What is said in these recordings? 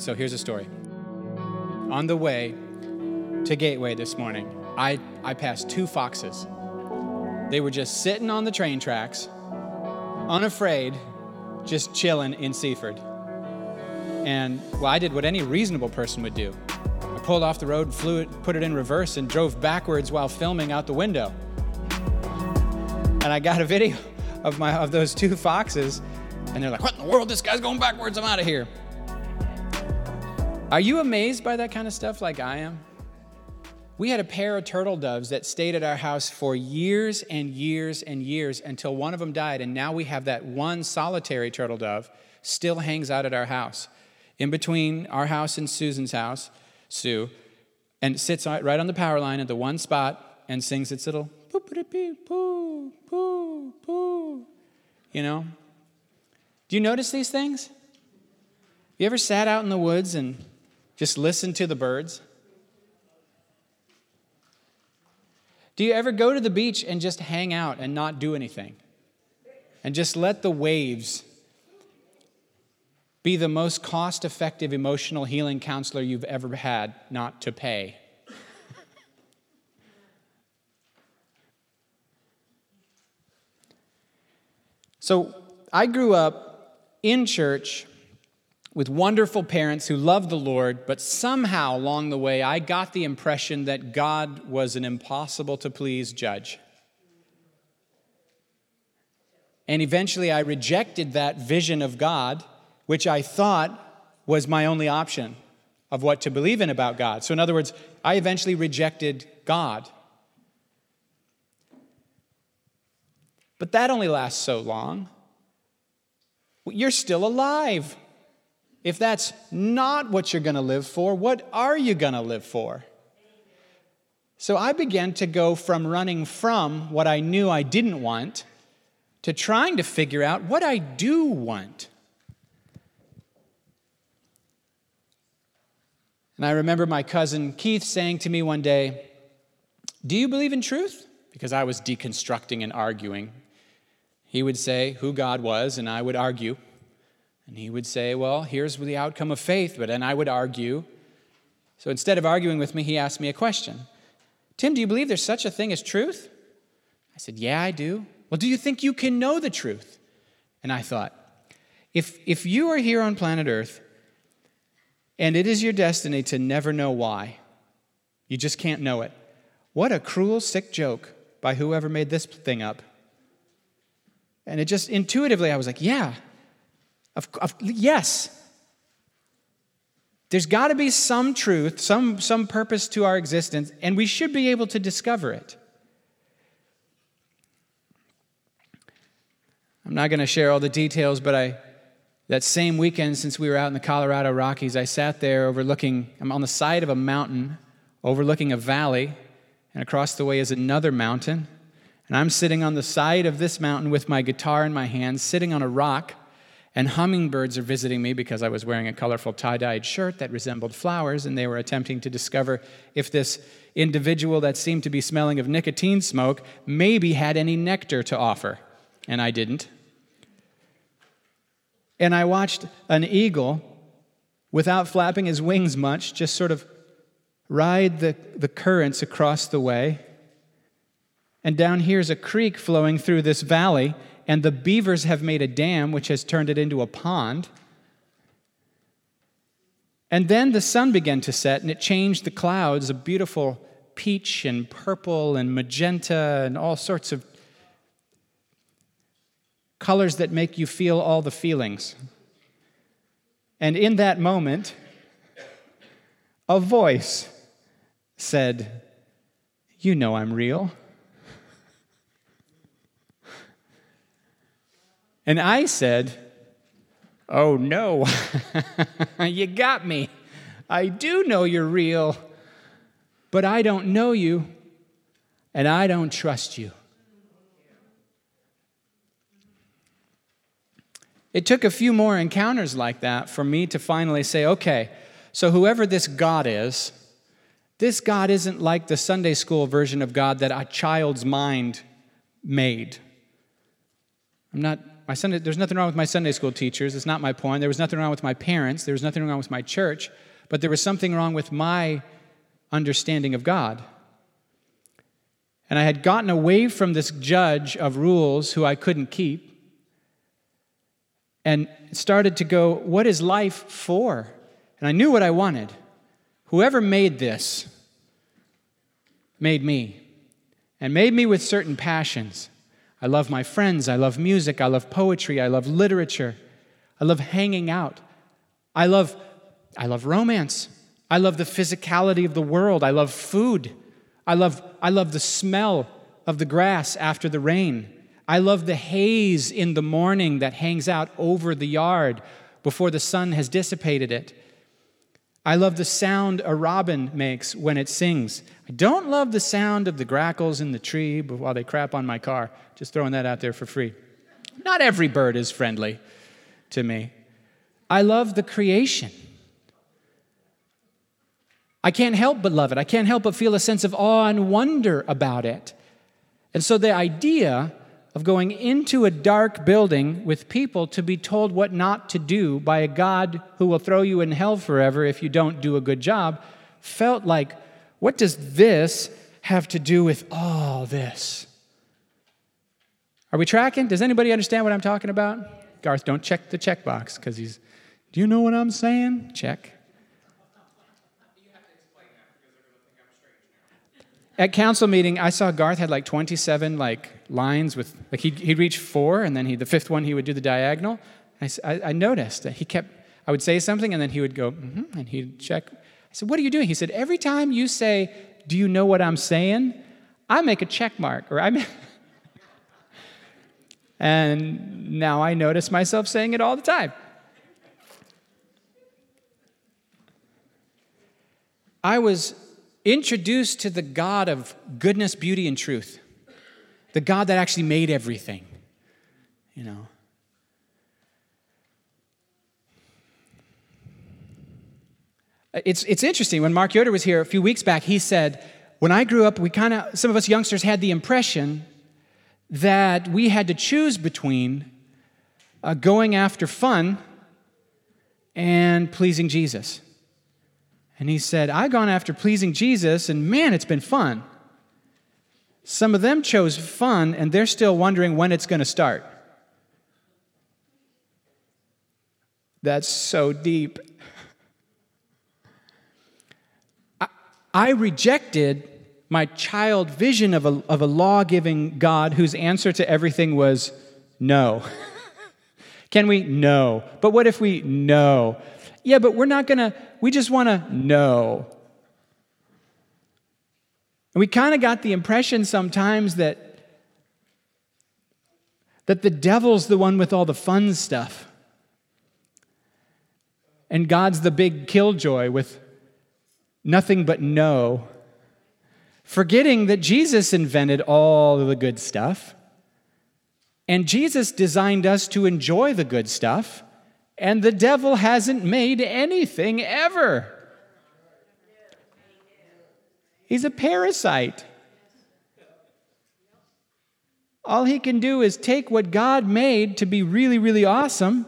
so here's a story. On the way to Gateway this morning, I, I passed two foxes. They were just sitting on the train tracks, unafraid, just chilling in Seaford. And well, I did what any reasonable person would do. I pulled off the road, flew it, put it in reverse, and drove backwards while filming out the window. And I got a video of my of those two foxes, and they're like, "What in the world? This guy's going backwards! I'm out of here." Are you amazed by that kind of stuff like I am? We had a pair of turtle doves that stayed at our house for years and years and years until one of them died, and now we have that one solitary turtle dove still hangs out at our house, in between our house and Susan's house, Sue, and sits right on the power line at the one spot and sings its little poo poo poo poo. You know? Do you notice these things? You ever sat out in the woods and just listen to the birds? Do you ever go to the beach and just hang out and not do anything? And just let the waves be the most cost effective emotional healing counselor you've ever had not to pay? so, I grew up in church with wonderful parents who loved the Lord, but somehow along the way, I got the impression that God was an impossible to please judge. And eventually, I rejected that vision of God, which I thought was my only option of what to believe in about God. So, in other words, I eventually rejected God. But that only lasts so long. You're still alive. If that's not what you're going to live for, what are you going to live for? So I began to go from running from what I knew I didn't want to trying to figure out what I do want. And I remember my cousin Keith saying to me one day, Do you believe in truth? Because I was deconstructing and arguing. He would say who God was, and I would argue. And he would say, Well, here's the outcome of faith. But then I would argue. So instead of arguing with me, he asked me a question Tim, do you believe there's such a thing as truth? I said, Yeah, I do. Well, do you think you can know the truth? And I thought, if, if you are here on planet Earth and it is your destiny to never know why, you just can't know it, what a cruel, sick joke by whoever made this thing up. And it just intuitively, I was like, yeah, of, of, yes. There's got to be some truth, some, some purpose to our existence, and we should be able to discover it. I'm not going to share all the details, but I, that same weekend, since we were out in the Colorado Rockies, I sat there overlooking, I'm on the side of a mountain, overlooking a valley, and across the way is another mountain. And I'm sitting on the side of this mountain with my guitar in my hand, sitting on a rock and hummingbirds are visiting me because I was wearing a colorful tie dyed shirt that resembled flowers, and they were attempting to discover if this individual that seemed to be smelling of nicotine smoke maybe had any nectar to offer. And I didn't. And I watched an eagle, without flapping his wings much, just sort of ride the, the currents across the way. And down here is a creek flowing through this valley and the beavers have made a dam which has turned it into a pond. And then the sun began to set, and it changed the clouds a beautiful peach and purple and magenta and all sorts of colors that make you feel all the feelings. And in that moment, a voice said, You know I'm real. And I said, Oh no, you got me. I do know you're real, but I don't know you, and I don't trust you. It took a few more encounters like that for me to finally say, okay, so whoever this God is, this God isn't like the Sunday school version of God that a child's mind made. I'm not, my Sunday, there's nothing wrong with my Sunday school teachers. It's not my point. There was nothing wrong with my parents. There was nothing wrong with my church. But there was something wrong with my understanding of God. And I had gotten away from this judge of rules who I couldn't keep and started to go, what is life for? And I knew what I wanted. Whoever made this made me and made me with certain passions. I love my friends. I love music. I love poetry. I love literature. I love hanging out. I love, I love romance. I love the physicality of the world. I love food. I love, I love the smell of the grass after the rain. I love the haze in the morning that hangs out over the yard before the sun has dissipated it. I love the sound a robin makes when it sings. I don't love the sound of the grackles in the tree while they crap on my car. Just throwing that out there for free. Not every bird is friendly to me. I love the creation. I can't help but love it. I can't help but feel a sense of awe and wonder about it. And so the idea of going into a dark building with people to be told what not to do by a God who will throw you in hell forever if you don't do a good job felt like, what does this have to do with all this? Are we tracking? Does anybody understand what I'm talking about? Garth, don't check the checkbox because he's, do you know what I'm saying? Check. At council meeting, I saw Garth had like 27 like lines with like he'd, he'd reach four, and then he, the fifth one he would do the diagonal. I, I, noticed that he kept. I would say something, and then he would go, mm-hmm, and he'd check. I said, "What are you doing?" He said, "Every time you say, do you know what I'm saying?' I make a check mark, or I." Make... and now I notice myself saying it all the time. I was introduced to the God of goodness, beauty, and truth, the God that actually made everything, you know. It's, it's interesting. When Mark Yoder was here a few weeks back, he said, When I grew up, we kind of, some of us youngsters had the impression that we had to choose between uh, going after fun and pleasing Jesus. And he said, I've gone after pleasing Jesus, and man, it's been fun. Some of them chose fun, and they're still wondering when it's going to start. That's so deep. I, I rejected my child vision of a, of a law giving God whose answer to everything was no. Can we? No. But what if we? No. Yeah, but we're not going to, we just want to know. And we kind of got the impression sometimes that that the devil's the one with all the fun stuff. And God's the big killjoy with nothing but no. Forgetting that Jesus invented all the good stuff. And Jesus designed us to enjoy the good stuff. And the devil hasn't made anything ever. He's a parasite. All he can do is take what God made to be really, really awesome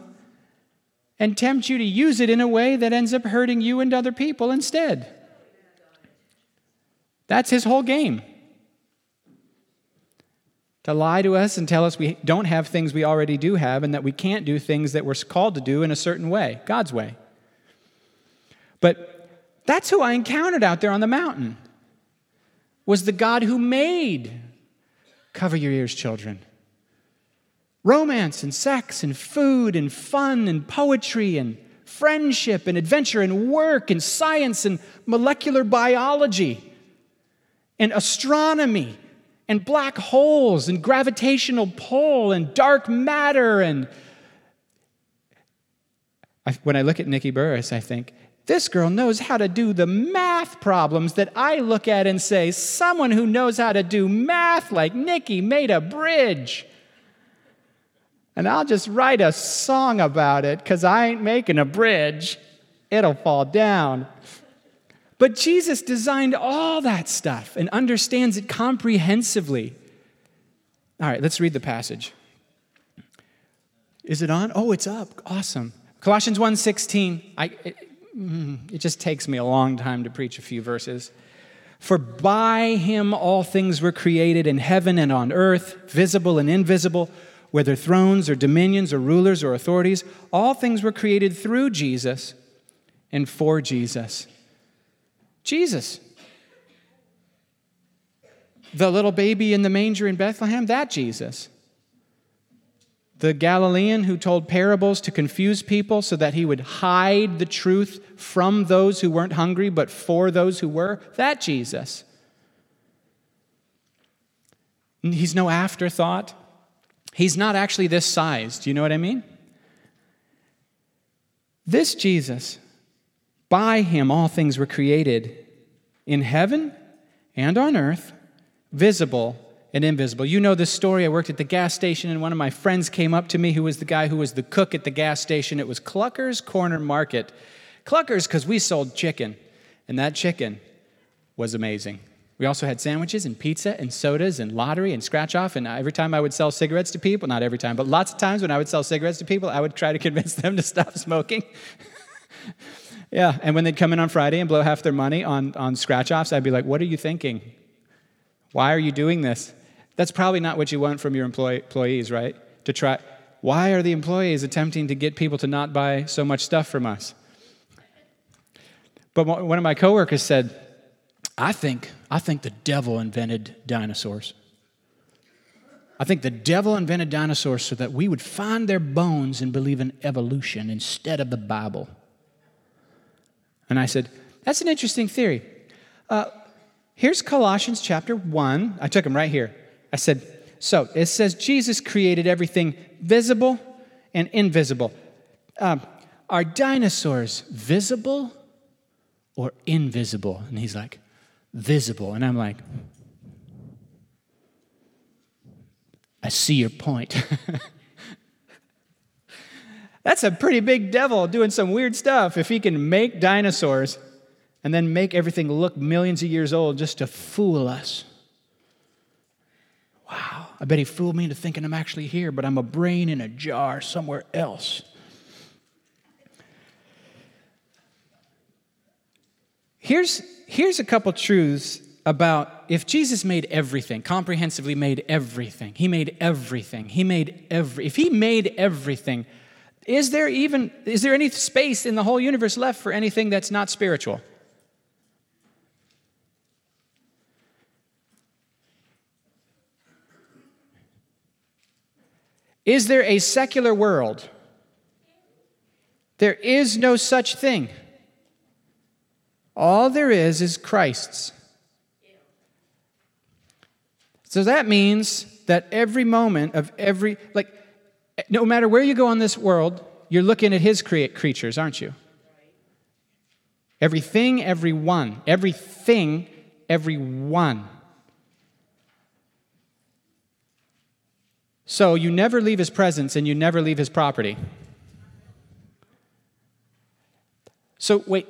and tempt you to use it in a way that ends up hurting you and other people instead. That's his whole game to lie to us and tell us we don't have things we already do have and that we can't do things that we're called to do in a certain way, God's way. But that's who I encountered out there on the mountain. Was the God who made cover your ears children. Romance and sex and food and fun and poetry and friendship and adventure and work and science and molecular biology and astronomy and black holes and gravitational pull and dark matter. And I, when I look at Nikki Burris, I think, this girl knows how to do the math problems that I look at and say, someone who knows how to do math like Nikki made a bridge. And I'll just write a song about it because I ain't making a bridge. It'll fall down. But Jesus designed all that stuff and understands it comprehensively. All right, let's read the passage. Is it on? Oh, it's up. Awesome. Colossians 1:16. I it, mm, it just takes me a long time to preach a few verses. For by him all things were created in heaven and on earth, visible and invisible, whether thrones or dominions or rulers or authorities, all things were created through Jesus and for Jesus. Jesus. The little baby in the manger in Bethlehem, that Jesus. The Galilean who told parables to confuse people so that he would hide the truth from those who weren't hungry but for those who were, that Jesus. He's no afterthought. He's not actually this size. Do you know what I mean? This Jesus, by him all things were created in heaven and on earth, visible and invisible. You know this story. I worked at the gas station, and one of my friends came up to me who was the guy who was the cook at the gas station. It was Clucker's Corner Market. Clucker's because we sold chicken, and that chicken was amazing. We also had sandwiches and pizza and sodas and lottery and scratch off. And every time I would sell cigarettes to people, not every time, but lots of times when I would sell cigarettes to people, I would try to convince them to stop smoking. yeah, and when they'd come in on Friday and blow half their money on, on scratch offs, I'd be like, What are you thinking? Why are you doing this? That's probably not what you want from your employee, employees, right? To try. Why are the employees attempting to get people to not buy so much stuff from us? But one of my coworkers said, I think, I think the devil invented dinosaurs. I think the devil invented dinosaurs so that we would find their bones and believe in evolution instead of the Bible. And I said, That's an interesting theory. Uh, here's Colossians chapter 1. I took him right here. I said, So it says Jesus created everything visible and invisible. Um, are dinosaurs visible or invisible? And he's like, Visible. And I'm like, I see your point. That's a pretty big devil doing some weird stuff if he can make dinosaurs and then make everything look millions of years old just to fool us. Wow, I bet he fooled me into thinking I'm actually here, but I'm a brain in a jar somewhere else. Here's, here's a couple truths about if Jesus made everything, comprehensively made everything, he made everything, he made every, if he made everything, is there even, is there any space in the whole universe left for anything that's not spiritual? Is there a secular world? There is no such thing. All there is is Christ's. So that means that every moment of every, like, no matter where you go in this world, you're looking at his creatures, aren't you? Everything, every one. Everything, every one. So you never leave his presence and you never leave his property. So wait,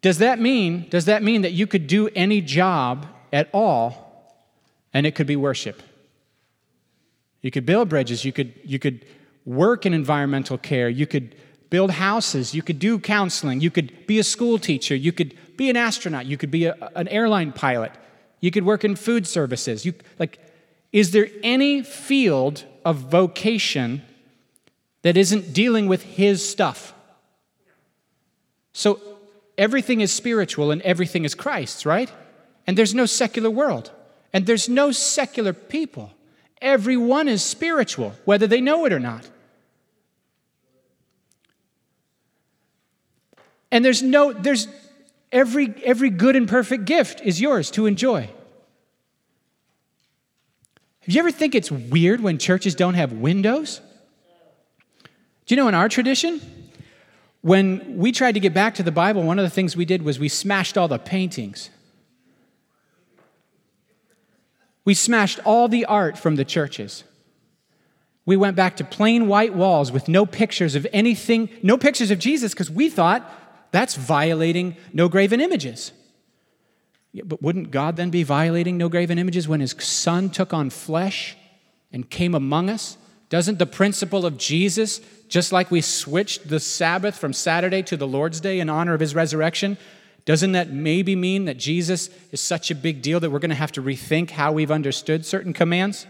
does that mean does that mean that you could do any job at all and it could be worship? You could build bridges, you could you could work in environmental care, you could build houses, you could do counseling, you could be a school teacher, you could be an astronaut, you could be a, an airline pilot, you could work in food services. You like is there any field of vocation that isn't dealing with his stuff? So everything is spiritual and everything is Christ's, right? And there's no secular world. And there's no secular people. Everyone is spiritual, whether they know it or not. And there's no, there's every every good and perfect gift is yours to enjoy. Have you ever think it's weird when churches don't have windows? Do you know in our tradition, when we tried to get back to the Bible, one of the things we did was we smashed all the paintings. We smashed all the art from the churches. We went back to plain white walls with no pictures of anything, no pictures of Jesus, because we thought that's violating no graven images. Yeah, but wouldn't God then be violating no graven images when his son took on flesh and came among us Doesn't the principle of Jesus, just like we switched the Sabbath from Saturday to the Lord's Day in honor of his resurrection, doesn't that maybe mean that Jesus is such a big deal that we're going to have to rethink how we've understood certain commands?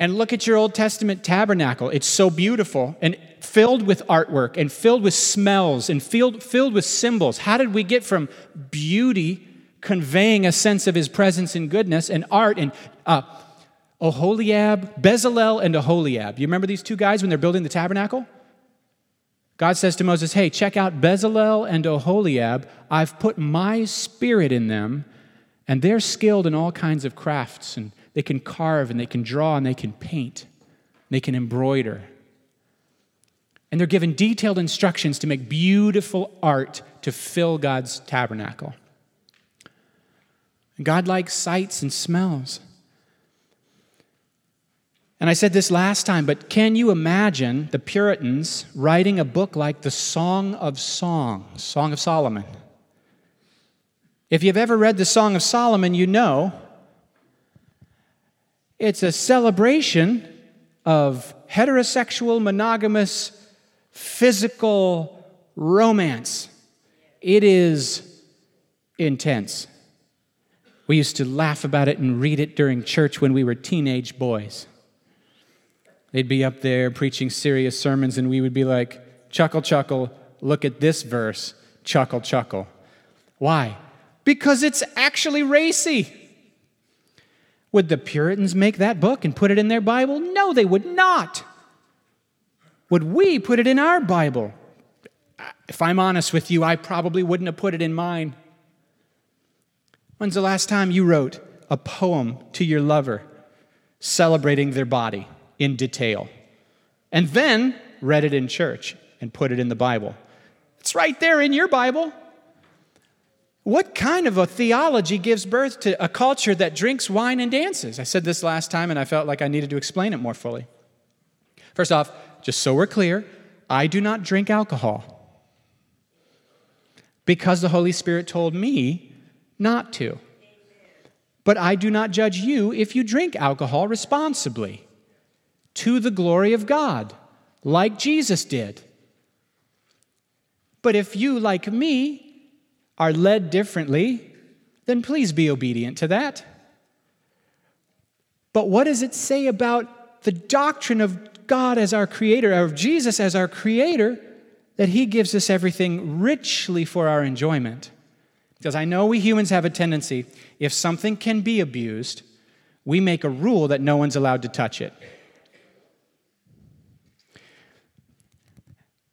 And look at your Old Testament tabernacle. It's so beautiful and filled with artwork and filled with smells and filled, filled with symbols. How did we get from beauty, conveying a sense of his presence and goodness, and art and uh, Oholiab, Bezalel, and Oholiab? You remember these two guys when they're building the tabernacle? God says to Moses, Hey, check out Bezalel and Oholiab. I've put my spirit in them, and they're skilled in all kinds of crafts and they can carve and they can draw and they can paint. They can embroider. And they're given detailed instructions to make beautiful art to fill God's tabernacle. God likes sights and smells. And I said this last time, but can you imagine the Puritans writing a book like the Song of Songs, Song of Solomon? If you've ever read the Song of Solomon, you know it's a celebration of heterosexual, monogamous, physical romance. It is intense. We used to laugh about it and read it during church when we were teenage boys. They'd be up there preaching serious sermons, and we would be like, chuckle, chuckle, look at this verse, chuckle, chuckle. Why? Because it's actually racy. Would the Puritans make that book and put it in their Bible? No, they would not. Would we put it in our Bible? If I'm honest with you, I probably wouldn't have put it in mine. When's the last time you wrote a poem to your lover celebrating their body in detail and then read it in church and put it in the Bible? It's right there in your Bible. What kind of a theology gives birth to a culture that drinks wine and dances? I said this last time and I felt like I needed to explain it more fully. First off, just so we're clear, I do not drink alcohol because the Holy Spirit told me not to. But I do not judge you if you drink alcohol responsibly to the glory of God, like Jesus did. But if you, like me, are led differently, then please be obedient to that. But what does it say about the doctrine of God as our creator, of Jesus as our creator, that he gives us everything richly for our enjoyment? Because I know we humans have a tendency, if something can be abused, we make a rule that no one's allowed to touch it.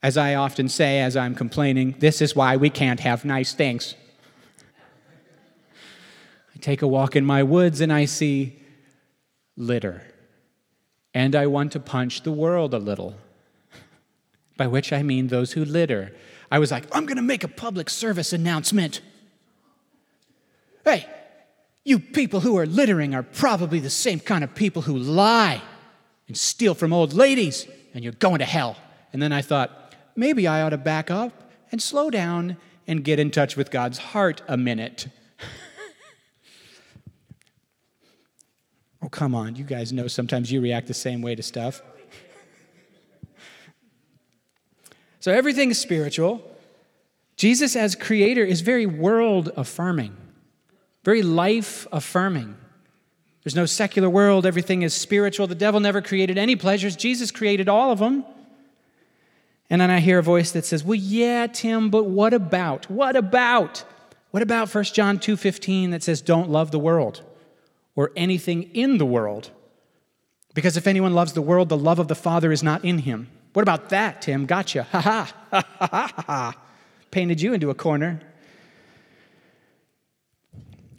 As I often say as I'm complaining, this is why we can't have nice things. I take a walk in my woods and I see litter. And I want to punch the world a little, by which I mean those who litter. I was like, I'm going to make a public service announcement. Hey, you people who are littering are probably the same kind of people who lie and steal from old ladies, and you're going to hell. And then I thought, maybe I ought to back up and slow down and get in touch with God's heart a minute. oh, come on. You guys know sometimes you react the same way to stuff. so everything is spiritual. Jesus, as creator, is very world affirming, very life affirming. There's no secular world, everything is spiritual. The devil never created any pleasures, Jesus created all of them. And then I hear a voice that says, "Well, yeah, Tim, but what about? What about? What about 1 John 2:15 that says don't love the world or anything in the world? Because if anyone loves the world, the love of the Father is not in him." What about that, Tim? Gotcha. Ha ha. Ha ha ha ha. Painted you into a corner.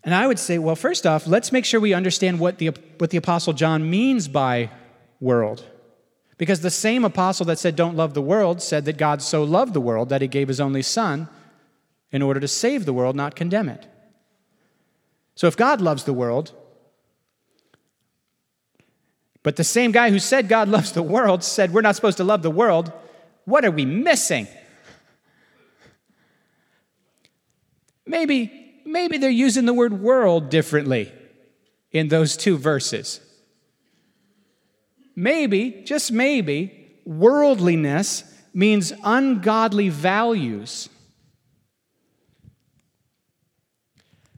And I would say, well, first off, let's make sure we understand what the, what the Apostle John means by world. Because the same apostle that said, Don't love the world, said that God so loved the world that he gave his only son in order to save the world, not condemn it. So if God loves the world, but the same guy who said God loves the world said we're not supposed to love the world, what are we missing? Maybe, maybe they're using the word world differently in those two verses. Maybe, just maybe, worldliness means ungodly values.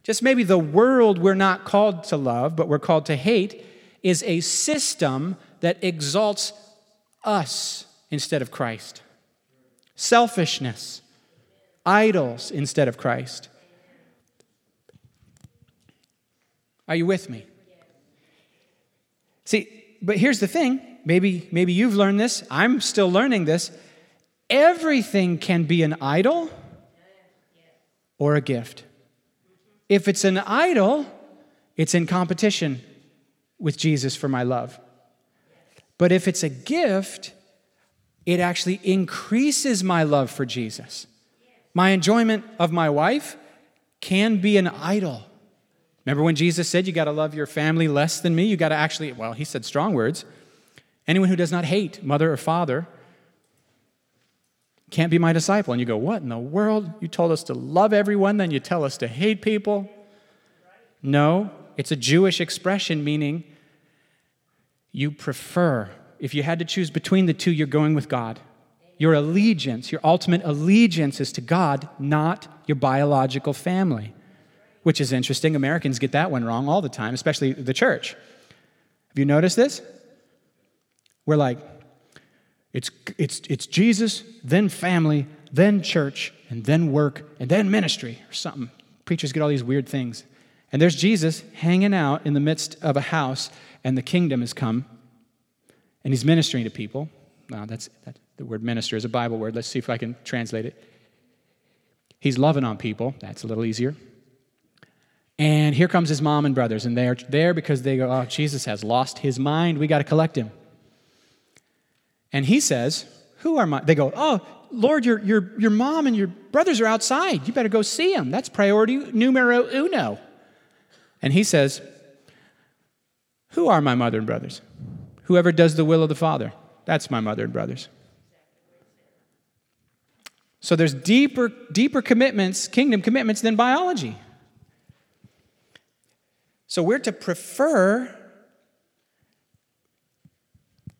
Just maybe the world we're not called to love, but we're called to hate, is a system that exalts us instead of Christ. Selfishness, idols instead of Christ. Are you with me? See, but here's the thing. Maybe, maybe you've learned this. I'm still learning this. Everything can be an idol or a gift. If it's an idol, it's in competition with Jesus for my love. But if it's a gift, it actually increases my love for Jesus. My enjoyment of my wife can be an idol. Remember when Jesus said, You got to love your family less than me? You got to actually, well, he said strong words. Anyone who does not hate mother or father can't be my disciple. And you go, What in the world? You told us to love everyone, then you tell us to hate people? No, it's a Jewish expression meaning you prefer. If you had to choose between the two, you're going with God. Your allegiance, your ultimate allegiance is to God, not your biological family, which is interesting. Americans get that one wrong all the time, especially the church. Have you noticed this? We're like, it's, it's, it's Jesus, then family, then church, and then work, and then ministry, or something. Preachers get all these weird things. And there's Jesus hanging out in the midst of a house, and the kingdom has come, and he's ministering to people. Now, that's that, the word minister is a Bible word. Let's see if I can translate it. He's loving on people. That's a little easier. And here comes his mom and brothers, and they're there because they go, Oh, Jesus has lost his mind. We got to collect him. And he says, Who are my? They go, Oh, Lord, your, your, your mom and your brothers are outside. You better go see them. That's priority numero uno. And he says, Who are my mother and brothers? Whoever does the will of the Father, that's my mother and brothers. So there's deeper, deeper commitments, kingdom commitments than biology. So we're to prefer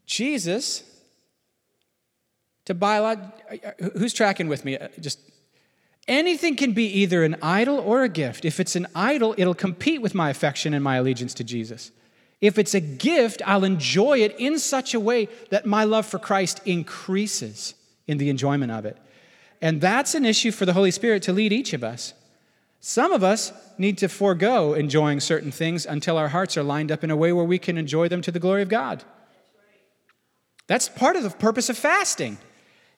Jesus to biology. Who's tracking with me? Uh, just anything can be either an idol or a gift. If it's an idol, it'll compete with my affection and my allegiance to Jesus. If it's a gift, I'll enjoy it in such a way that my love for Christ increases in the enjoyment of it. And that's an issue for the Holy Spirit to lead each of us. Some of us need to forego enjoying certain things until our hearts are lined up in a way where we can enjoy them to the glory of God. That's part of the purpose of fasting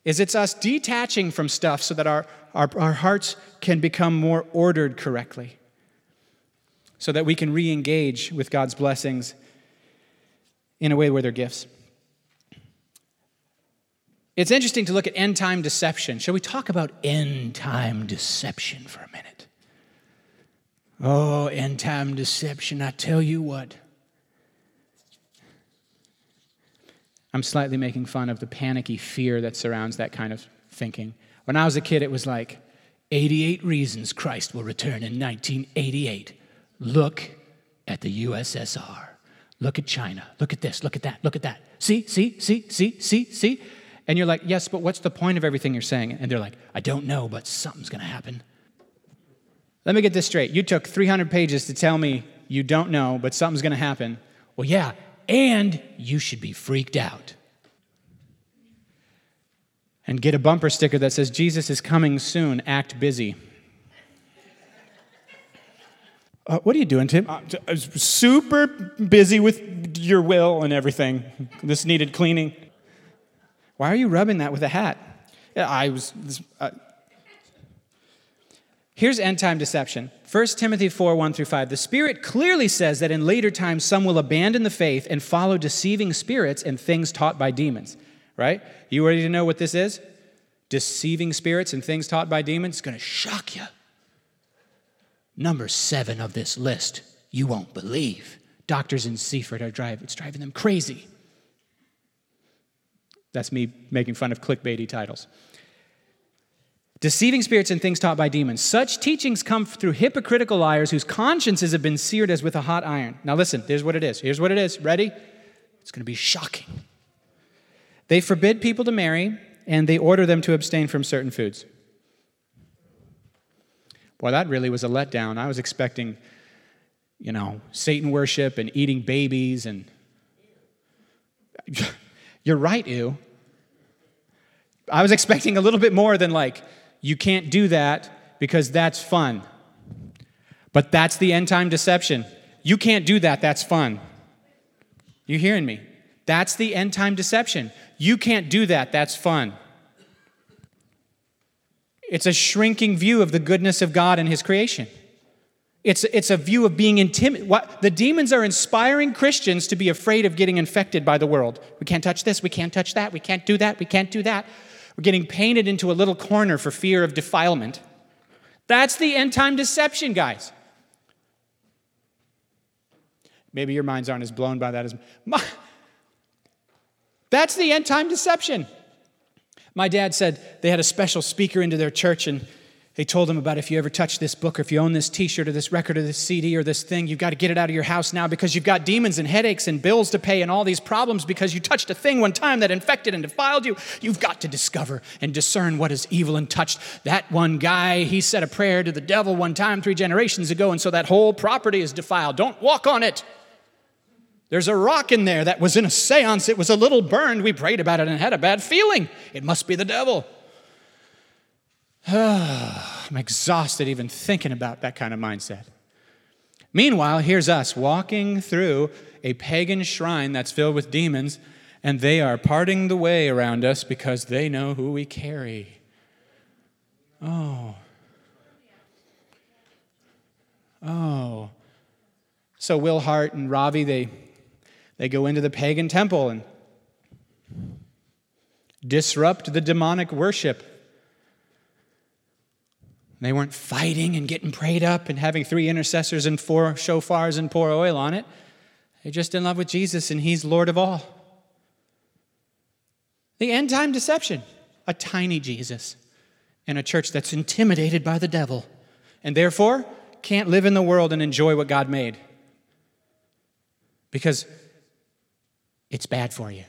is it's us detaching from stuff so that our, our, our hearts can become more ordered correctly, so that we can re engage with God's blessings in a way where they're gifts. It's interesting to look at end time deception. Shall we talk about end time deception for a minute? Oh, end time deception, I tell you what. I'm slightly making fun of the panicky fear that surrounds that kind of thinking. When I was a kid, it was like 88 reasons Christ will return in 1988. Look at the USSR. Look at China. Look at this. Look at that. Look at that. See, see, see, see, see, see. And you're like, yes, but what's the point of everything you're saying? And they're like, I don't know, but something's going to happen. Let me get this straight. You took 300 pages to tell me you don't know, but something's going to happen. Well, yeah, and you should be freaked out. And get a bumper sticker that says, Jesus is coming soon, act busy. Uh, what are you doing, Tim? Uh, I was super busy with your will and everything. This needed cleaning. Why are you rubbing that with a hat? Yeah, I was. Uh, Here's end time deception. 1 Timothy 4 1 through 5. The Spirit clearly says that in later times some will abandon the faith and follow deceiving spirits and things taught by demons. Right? You ready to know what this is? Deceiving spirits and things taught by demons? It's going to shock you. Number seven of this list, you won't believe. Doctors in Seaford are driving, it's driving them crazy. That's me making fun of clickbaity titles deceiving spirits and things taught by demons. Such teachings come through hypocritical liars whose consciences have been seared as with a hot iron. Now, listen, here's what it is. Here's what it is. Ready? It's going to be shocking. They forbid people to marry and they order them to abstain from certain foods. Boy, that really was a letdown. I was expecting, you know, Satan worship and eating babies and. You're right, ew. I was expecting a little bit more than like, you can't do that because that's fun. But that's the end time deception. You can't do that, that's fun. You hearing me? That's the end time deception. You can't do that, that's fun. It's a shrinking view of the goodness of God and His creation. It's, it's a view of being intimidated. The demons are inspiring Christians to be afraid of getting infected by the world. We can't touch this, we can't touch that, we can't do that, we can't do that. We're getting painted into a little corner for fear of defilement. That's the end time deception, guys. Maybe your minds aren't as blown by that as my. That's the end time deception. My dad said they had a special speaker into their church and they told him about if you ever touch this book or if you own this t shirt or this record or this CD or this thing, you've got to get it out of your house now because you've got demons and headaches and bills to pay and all these problems because you touched a thing one time that infected and defiled you. You've got to discover and discern what is evil and touched. That one guy, he said a prayer to the devil one time three generations ago, and so that whole property is defiled. Don't walk on it. There's a rock in there that was in a seance. It was a little burned. We prayed about it and had a bad feeling. It must be the devil. I'm exhausted even thinking about that kind of mindset. Meanwhile, here's us walking through a pagan shrine that's filled with demons, and they are parting the way around us because they know who we carry. Oh. Oh. So Will Hart and Ravi, they they go into the pagan temple and disrupt the demonic worship. They weren't fighting and getting prayed up and having three intercessors and four shofars and pour oil on it. They're just in love with Jesus and He's Lord of all. The end time deception a tiny Jesus in a church that's intimidated by the devil and therefore can't live in the world and enjoy what God made. Because it's bad for you.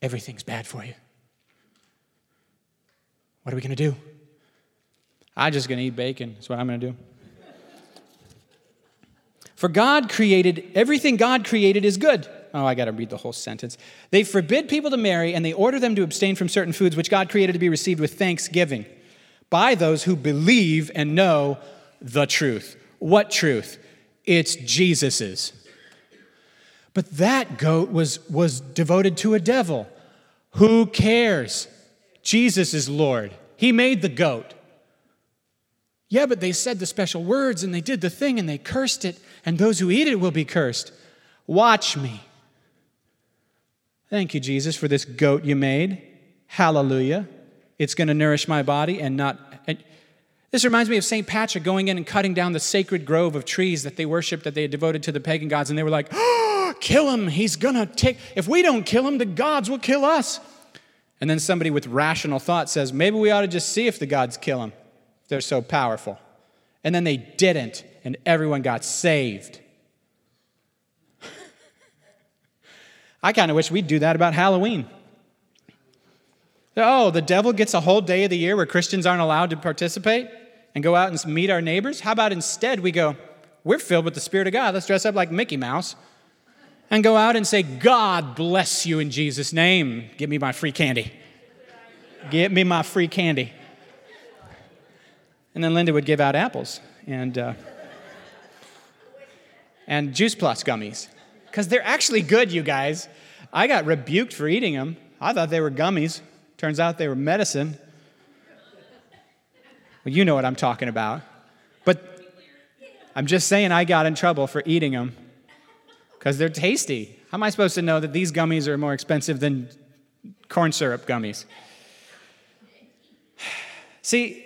Everything's bad for you. What are we going to do? I'm just going to eat bacon. That's what I'm going to do. For God created, everything God created is good. Oh, I got to read the whole sentence. They forbid people to marry and they order them to abstain from certain foods which God created to be received with thanksgiving by those who believe and know the truth. What truth? It's Jesus's. But that goat was, was devoted to a devil. Who cares? Jesus is Lord. He made the goat. Yeah, but they said the special words and they did the thing and they cursed it, and those who eat it will be cursed. Watch me. Thank you, Jesus, for this goat you made. Hallelujah. It's going to nourish my body and not. And this reminds me of St. Patrick going in and cutting down the sacred grove of trees that they worshiped, that they had devoted to the pagan gods, and they were like, oh, kill him. He's going to take, if we don't kill him, the gods will kill us. And then somebody with rational thought says, maybe we ought to just see if the gods kill him. They're so powerful. And then they didn't, and everyone got saved. I kind of wish we'd do that about Halloween. Oh, the devil gets a whole day of the year where Christians aren't allowed to participate and go out and meet our neighbors? How about instead we go, we're filled with the Spirit of God. Let's dress up like Mickey Mouse and go out and say, God bless you in Jesus' name. Give me my free candy. Give me my free candy. And then Linda would give out apples and, uh, and Juice Plus gummies. Because they're actually good, you guys. I got rebuked for eating them. I thought they were gummies. Turns out they were medicine. Well, you know what I'm talking about. But I'm just saying I got in trouble for eating them because they're tasty. How am I supposed to know that these gummies are more expensive than corn syrup gummies? See,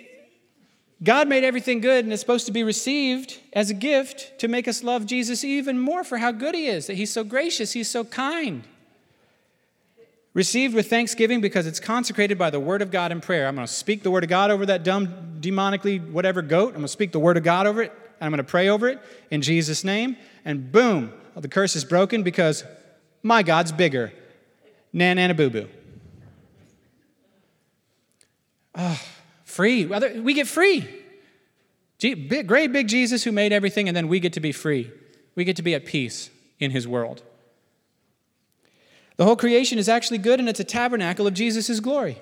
God made everything good and it's supposed to be received as a gift to make us love Jesus even more for how good he is, that he's so gracious, he's so kind. Received with thanksgiving because it's consecrated by the word of God in prayer. I'm going to speak the word of God over that dumb, demonically whatever goat. I'm going to speak the word of God over it, and I'm going to pray over it in Jesus' name. and boom, the curse is broken because my God's bigger. Nan boo boo. Oh, free. We get free. Great big Jesus who made everything, and then we get to be free. We get to be at peace in his world. The whole creation is actually good, and it's a tabernacle of Jesus' glory.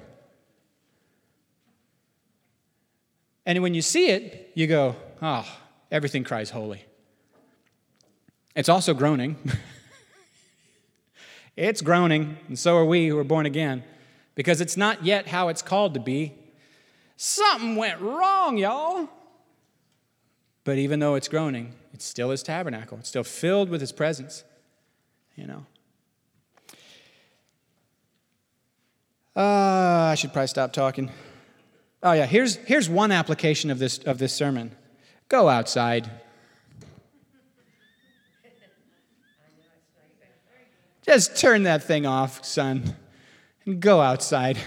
And when you see it, you go, oh, everything cries holy. It's also groaning. it's groaning, and so are we who are born again, because it's not yet how it's called to be. Something went wrong, y'all. But even though it's groaning, it's still his tabernacle. It's still filled with his presence. You know. Uh, I should probably stop talking. Oh yeah, here's here's one application of this of this sermon. Go outside. Just turn that thing off, son, and go outside.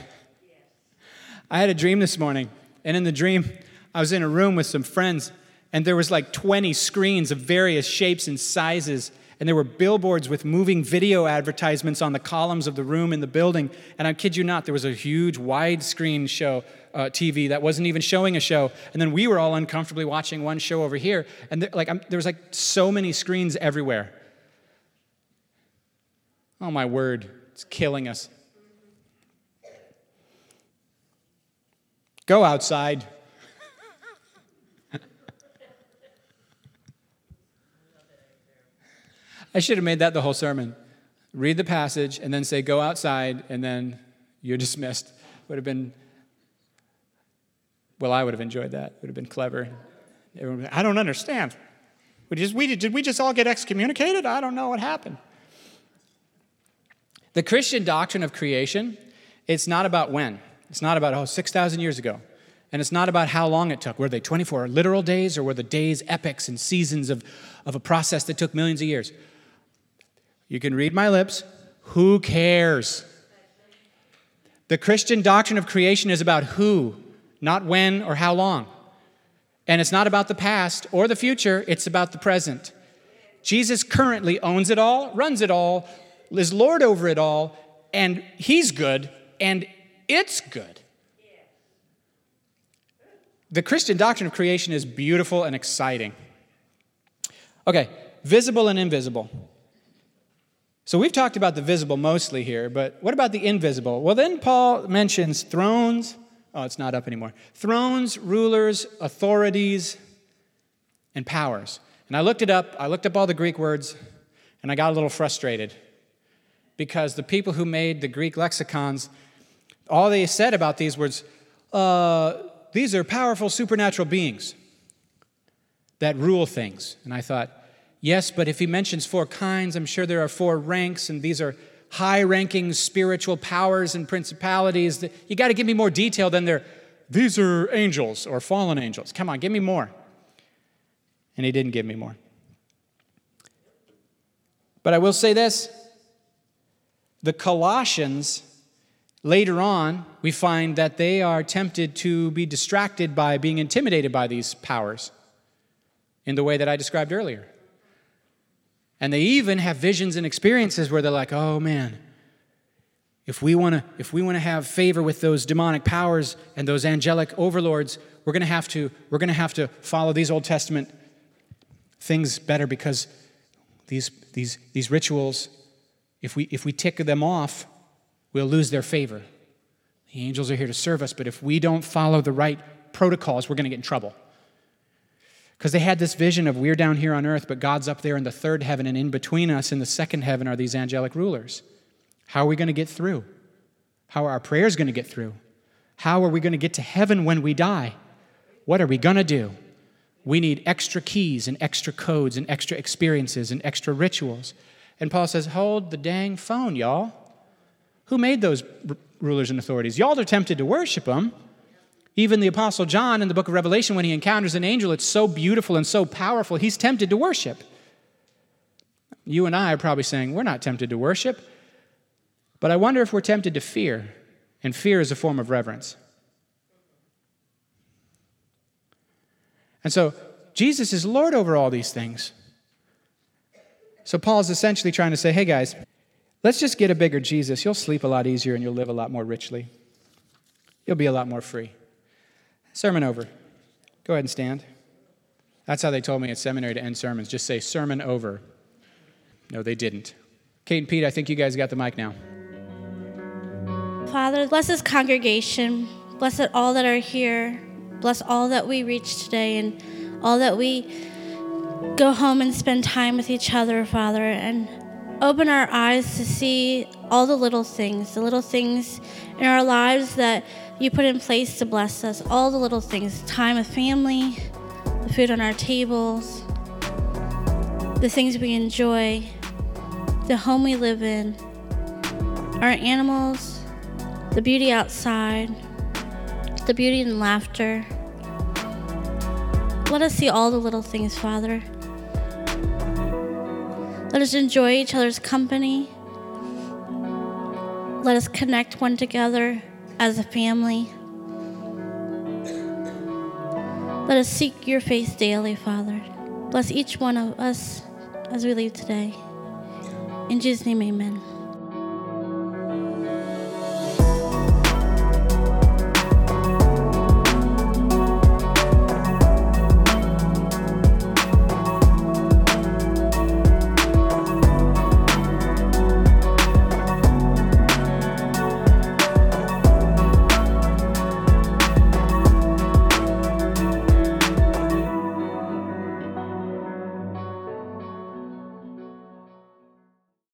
I had a dream this morning, and in the dream, I was in a room with some friends, and there was like 20 screens of various shapes and sizes and there were billboards with moving video advertisements on the columns of the room in the building. And I kid you not, there was a huge widescreen show uh, TV that wasn't even showing a show. And then we were all uncomfortably watching one show over here, and like I'm, there was like so many screens everywhere. Oh my word, it's killing us. Go outside. I should have made that the whole sermon. Read the passage and then say, go outside, and then you're dismissed. Would have been, well, I would have enjoyed that. It would have been clever. Everyone, I don't understand. We just, we, did we just all get excommunicated? I don't know what happened. The Christian doctrine of creation, it's not about when. It's not about, oh, 6,000 years ago. And it's not about how long it took. Were they 24 literal days or were the days epochs and seasons of, of a process that took millions of years? You can read my lips. Who cares? The Christian doctrine of creation is about who, not when or how long. And it's not about the past or the future, it's about the present. Jesus currently owns it all, runs it all, is Lord over it all, and He's good, and it's good. The Christian doctrine of creation is beautiful and exciting. Okay, visible and invisible. So we've talked about the visible mostly here, but what about the invisible? Well, then Paul mentions thrones. Oh, it's not up anymore. Thrones, rulers, authorities, and powers. And I looked it up, I looked up all the Greek words, and I got a little frustrated because the people who made the Greek lexicons, all they said about these words, uh, these are powerful supernatural beings that rule things. And I thought, Yes, but if he mentions four kinds, I'm sure there are four ranks, and these are high ranking spiritual powers and principalities. You got to give me more detail than they're, these are angels or fallen angels. Come on, give me more. And he didn't give me more. But I will say this the Colossians, later on, we find that they are tempted to be distracted by being intimidated by these powers in the way that I described earlier. And they even have visions and experiences where they're like, oh man, if we want to if we want to have favor with those demonic powers and those angelic overlords, we're going to have to we're going to have to follow these Old Testament things better because these these these rituals if we if we tick them off, we'll lose their favor. The angels are here to serve us, but if we don't follow the right protocols, we're going to get in trouble. Because they had this vision of we're down here on earth, but God's up there in the third heaven, and in between us in the second heaven are these angelic rulers. How are we going to get through? How are our prayers going to get through? How are we going to get to heaven when we die? What are we going to do? We need extra keys and extra codes and extra experiences and extra rituals. And Paul says, Hold the dang phone, y'all. Who made those r- rulers and authorities? Y'all are tempted to worship them. Even the Apostle John in the book of Revelation, when he encounters an angel, it's so beautiful and so powerful, he's tempted to worship. You and I are probably saying, We're not tempted to worship, but I wonder if we're tempted to fear, and fear is a form of reverence. And so, Jesus is Lord over all these things. So Paul's essentially trying to say, hey guys, let's just get a bigger Jesus. You'll sleep a lot easier and you'll live a lot more richly. You'll be a lot more free. Sermon over. Go ahead and stand. That's how they told me at seminary to end sermons. Just say sermon over. No, they didn't. Kate and Pete, I think you guys got the mic now. Father, bless this congregation. Bless it all that are here. Bless all that we reach today and all that we go home and spend time with each other, Father, and open our eyes to see all the little things, the little things in our lives that you put in place to bless us, all the little things time with family, the food on our tables, the things we enjoy, the home we live in, our animals, the beauty outside, the beauty in laughter. Let us see all the little things, Father. Let us enjoy each other's company. Let us connect one together as a family. Let us seek your face daily, Father. Bless each one of us as we leave today. In Jesus' name, amen.